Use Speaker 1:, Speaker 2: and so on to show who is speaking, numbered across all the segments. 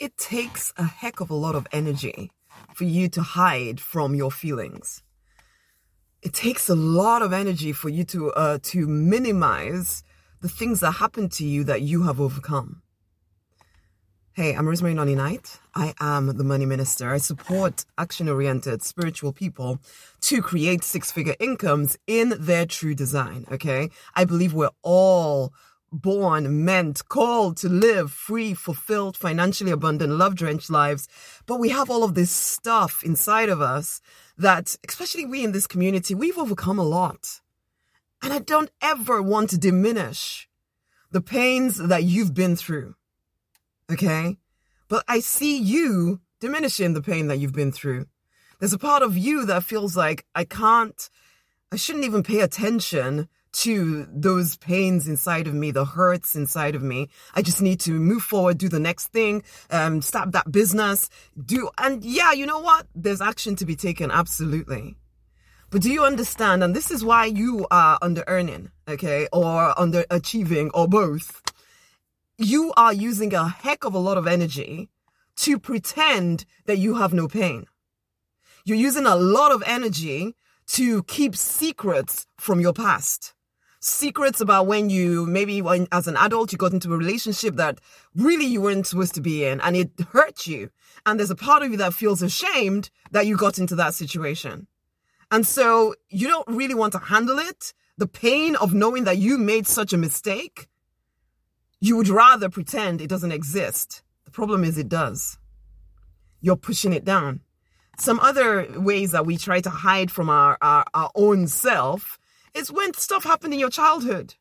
Speaker 1: it takes a heck of a lot of energy for you to hide from your feelings. It takes a lot of energy for you to uh, to minimize the things that happen to you that you have overcome. Hey, I'm Rosemary Nonny Knight. I am the money minister. I support action oriented spiritual people to create six figure incomes in their true design. Okay. I believe we're all born, meant, called to live free, fulfilled, financially abundant, love drenched lives. But we have all of this stuff inside of us that, especially we in this community, we've overcome a lot. And I don't ever want to diminish the pains that you've been through. Okay. But I see you diminishing the pain that you've been through. There's a part of you that feels like I can't, I shouldn't even pay attention to those pains inside of me, the hurts inside of me. I just need to move forward, do the next thing, um, start that business, do, and yeah, you know what? There's action to be taken. Absolutely. But do you understand? And this is why you are under earning, okay, or under achieving, or both. You are using a heck of a lot of energy to pretend that you have no pain. You're using a lot of energy to keep secrets from your past secrets about when you maybe when as an adult you got into a relationship that really you weren't supposed to be in and it hurt you. And there's a part of you that feels ashamed that you got into that situation. And so you don't really want to handle it. The pain of knowing that you made such a mistake you would rather pretend it doesn't exist. The problem is it does. You're pushing it down. Some other ways that we try to hide from our, our, our own self it's when stuff happened in your childhood.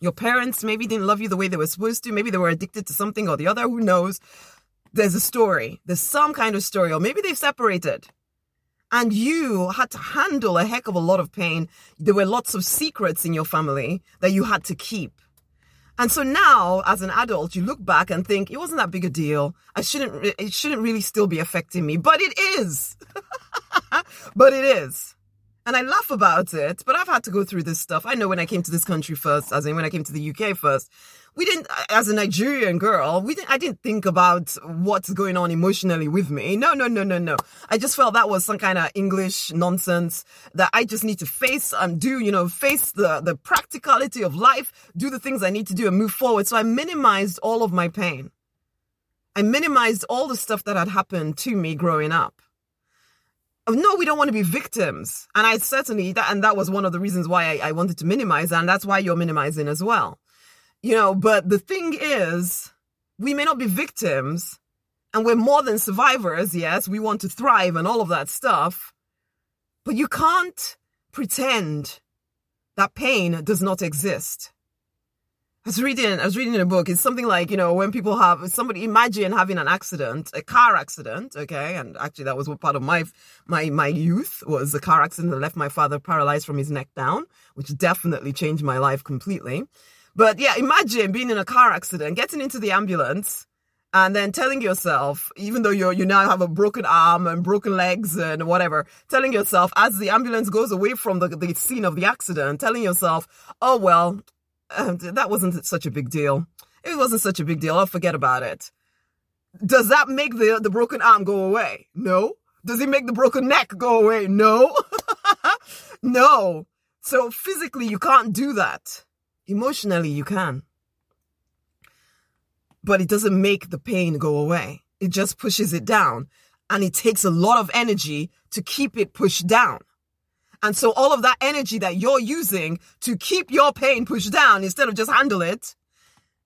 Speaker 1: Your parents maybe didn't love you the way they were supposed to. Maybe they were addicted to something or the other. Who knows? There's a story. There's some kind of story. Or maybe they've separated. And you had to handle a heck of a lot of pain. There were lots of secrets in your family that you had to keep. And so now, as an adult, you look back and think it wasn't that big a deal. I shouldn't, it shouldn't really still be affecting me, but it is. but it is and I laugh about it, but I've had to go through this stuff. I know when I came to this country first, as in when I came to the UK first, we didn't, as a Nigerian girl, we didn't, I didn't think about what's going on emotionally with me. No, no, no, no, no. I just felt that was some kind of English nonsense that I just need to face and do, you know, face the, the practicality of life, do the things I need to do and move forward. So I minimized all of my pain. I minimized all the stuff that had happened to me growing up no, we don't want to be victims. And I certainly, that, and that was one of the reasons why I, I wanted to minimize, and that's why you're minimizing as well. You know, but the thing is, we may not be victims, and we're more than survivors. Yes, we want to thrive and all of that stuff. But you can't pretend that pain does not exist. I was reading, I was reading in a book. It's something like, you know, when people have somebody imagine having an accident, a car accident, okay? And actually that was what part of my, my, my youth was a car accident that left my father paralyzed from his neck down, which definitely changed my life completely. But yeah, imagine being in a car accident, getting into the ambulance, and then telling yourself, even though you you now have a broken arm and broken legs and whatever, telling yourself as the ambulance goes away from the, the scene of the accident, telling yourself, oh well, that wasn't such a big deal. It wasn't such a big deal. I'll forget about it. Does that make the, the broken arm go away? No. Does it make the broken neck go away? No. no. So physically, you can't do that. Emotionally, you can. But it doesn't make the pain go away. It just pushes it down. And it takes a lot of energy to keep it pushed down. And so all of that energy that you're using to keep your pain pushed down instead of just handle it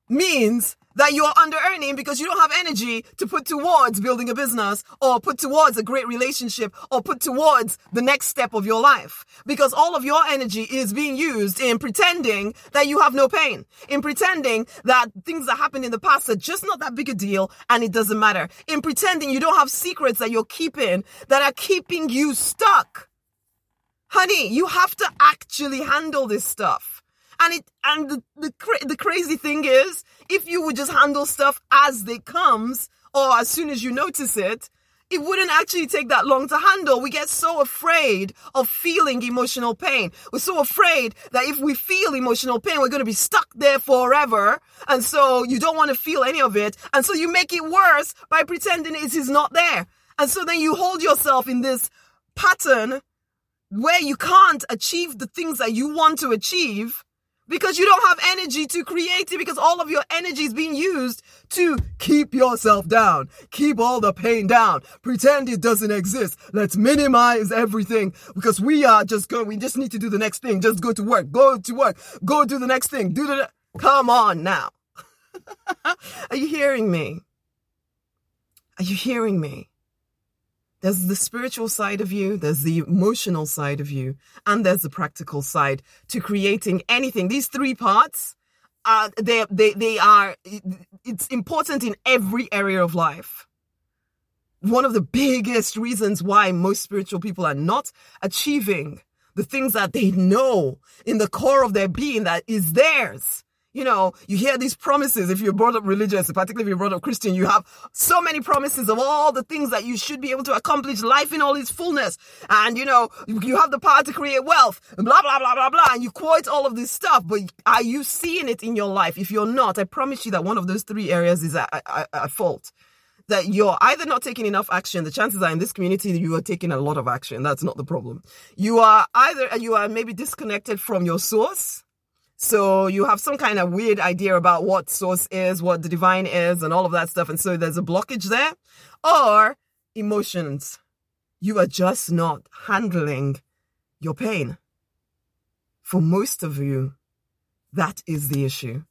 Speaker 1: means that you're under earning because you don't have energy to put towards building a business or put towards a great relationship or put towards the next step of your life. Because all of your energy is being used in pretending that you have no pain, in pretending that things that happened in the past are just not that big a deal and it doesn't matter, in pretending you don't have secrets that you're keeping that are keeping you stuck honey, you have to actually handle this stuff. And it, and the, the, cra- the crazy thing is, if you would just handle stuff as it comes, or as soon as you notice it, it wouldn't actually take that long to handle. We get so afraid of feeling emotional pain. We're so afraid that if we feel emotional pain, we're going to be stuck there forever. And so you don't want to feel any of it. And so you make it worse by pretending it is not there. And so then you hold yourself in this pattern where you can't achieve the things that you want to achieve because you don't have energy to create it because all of your energy is being used to keep yourself down, keep all the pain down, pretend it doesn't exist. Let's minimize everything because we are just going, we just need to do the next thing. Just go to work, go to work, go do the next thing, do the, come on now. are you hearing me? Are you hearing me? There's the spiritual side of you, there's the emotional side of you, and there's the practical side to creating anything. These three parts, are they they they are, it's important in every area of life. One of the biggest reasons why most spiritual people are not achieving the things that they know in the core of their being that is theirs you know, you hear these promises. If you're brought up religious, particularly if you're brought up Christian, you have so many promises of all the things that you should be able to accomplish life in all its fullness. And, you know, you have the power to create wealth blah, blah, blah, blah, blah. And you quote all of this stuff, but are you seeing it in your life? If you're not, I promise you that one of those three areas is at, at, at fault that you're either not taking enough action. The chances are in this community you are taking a lot of action. That's not the problem. You are either you are maybe disconnected from your source so you have some kind of weird idea about what source is, what the divine is, and all of that stuff. And so there's a blockage there. Or emotions. You are just not handling your pain. For most of you, that is the issue.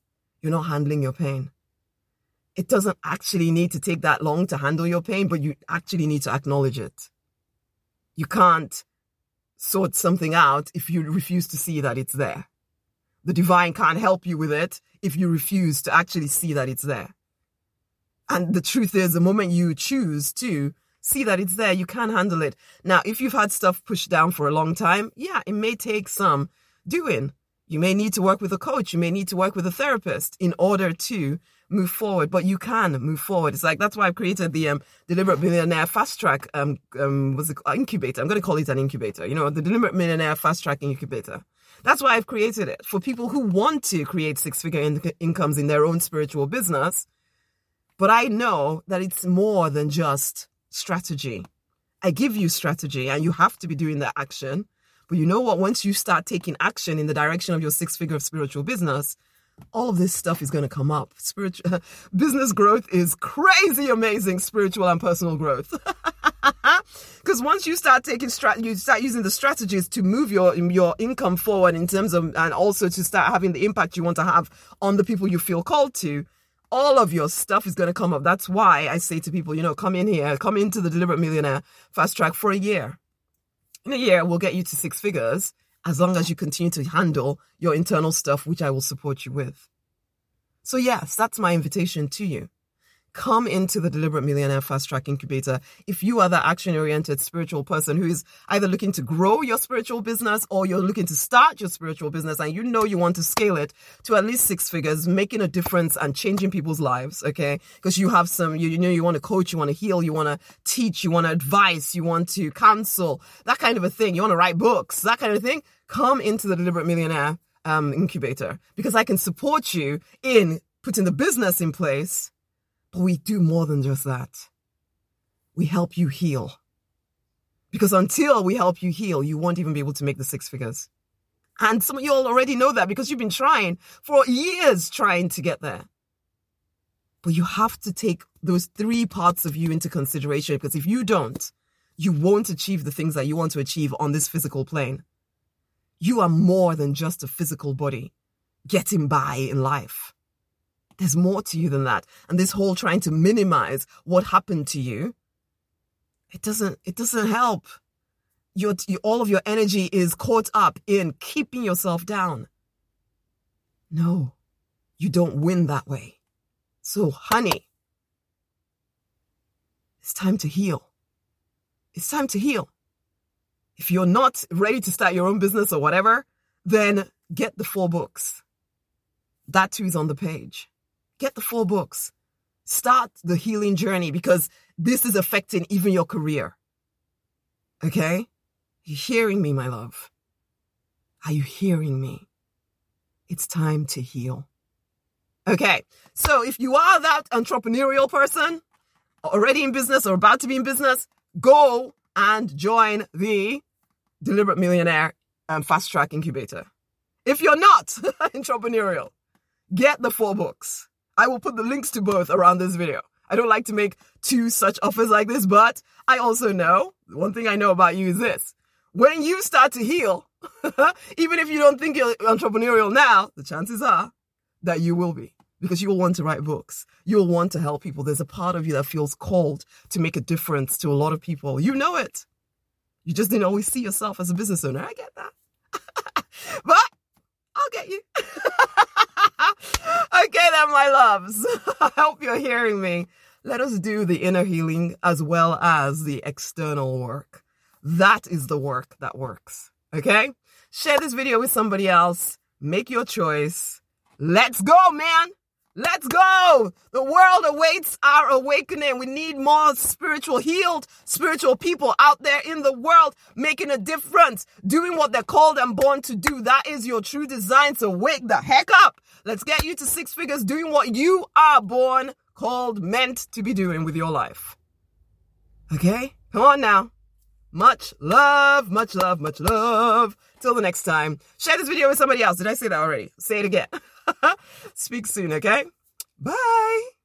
Speaker 1: You're not handling your pain. It doesn't actually need to take that long to handle your pain, but you actually need to acknowledge it. You can't sort something out if you refuse to see that it's there. The divine can't help you with it if you refuse to actually see that it's there. And the truth is, the moment you choose to see that it's there, you can handle it. Now, if you've had stuff pushed down for a long time, yeah, it may take some doing. You may need to work with a coach. You may need to work with a therapist in order to move forward, but you can move forward. It's like, that's why I've created the um, Deliberate Millionaire Fast Track, um, um, what's it, incubator. I'm going to call it an incubator. You know, the Deliberate Millionaire Fast Track Incubator. That's why I've created it for people who want to create six figure in- incomes in their own spiritual business. But I know that it's more than just strategy. I give you strategy and you have to be doing the action. But you know what? Once you start taking action in the direction of your six figure of spiritual business, all of this stuff is going to come up. Spiritual business growth is crazy amazing spiritual and personal growth. Because once you start taking strat, you start using the strategies to move your your income forward in terms of, and also to start having the impact you want to have on the people you feel called to. All of your stuff is going to come up. That's why I say to people, you know, come in here, come into the Deliberate Millionaire Fast Track for a year. In a year, we'll get you to six figures as long as you continue to handle your internal stuff, which I will support you with. So, yes, that's my invitation to you come into the Deliberate Millionaire Fast Track Incubator if you are the action oriented spiritual person who is either looking to grow your spiritual business or you're looking to start your spiritual business and you know you want to scale it to at least six figures, making a difference and changing people's lives, okay? Because you have some, you, you know, you want to coach, you want to heal, you want to teach, you want to advise, you want to counsel, that kind of a thing. You want to write books, that kind of thing. Come into the Deliberate Millionaire um, Incubator because I can support you in putting the business in place but we do more than just that. We help you heal. Because until we help you heal, you won't even be able to make the six figures. And some of you all already know that because you've been trying for years trying to get there. But you have to take those three parts of you into consideration because if you don't, you won't achieve the things that you want to achieve on this physical plane. You are more than just a physical body getting by in life. There's more to you than that. And this whole trying to minimize what happened to you, it doesn't, it doesn't help. Your, all of your energy is caught up in keeping yourself down. No, you don't win that way. So, honey, it's time to heal. It's time to heal. If you're not ready to start your own business or whatever, then get the four books. That too is on the page. Get the four books. Start the healing journey because this is affecting even your career. Okay? You hearing me, my love? Are you hearing me? It's time to heal. Okay. So if you are that entrepreneurial person, already in business or about to be in business, go and join the Deliberate Millionaire um, Fast Track Incubator. If you're not entrepreneurial, get the four books. I will put the links to both around this video. I don't like to make two such offers like this, but I also know one thing I know about you is this. When you start to heal, even if you don't think you're entrepreneurial now, the chances are that you will be because you'll want to write books. You'll want to help people. There's a part of you that feels called to make a difference to a lot of people. You know it. You just didn't always see yourself as a business owner. I get that. but I'll get you. okay, then, my loves. I hope you're hearing me. Let us do the inner healing as well as the external work. That is the work that works. Okay? Share this video with somebody else. Make your choice. Let's go, man. Let's go. The world awaits our awakening. We need more spiritual healed, spiritual people out there in the world making a difference, doing what they're called and born to do. That is your true design. So wake the heck up. Let's get you to six figures doing what you are born, called, meant to be doing with your life. Okay? Come on now. Much love, much love, much love. Till the next time. Share this video with somebody else. Did I say that already? Say it again. Speak soon, okay? Bye.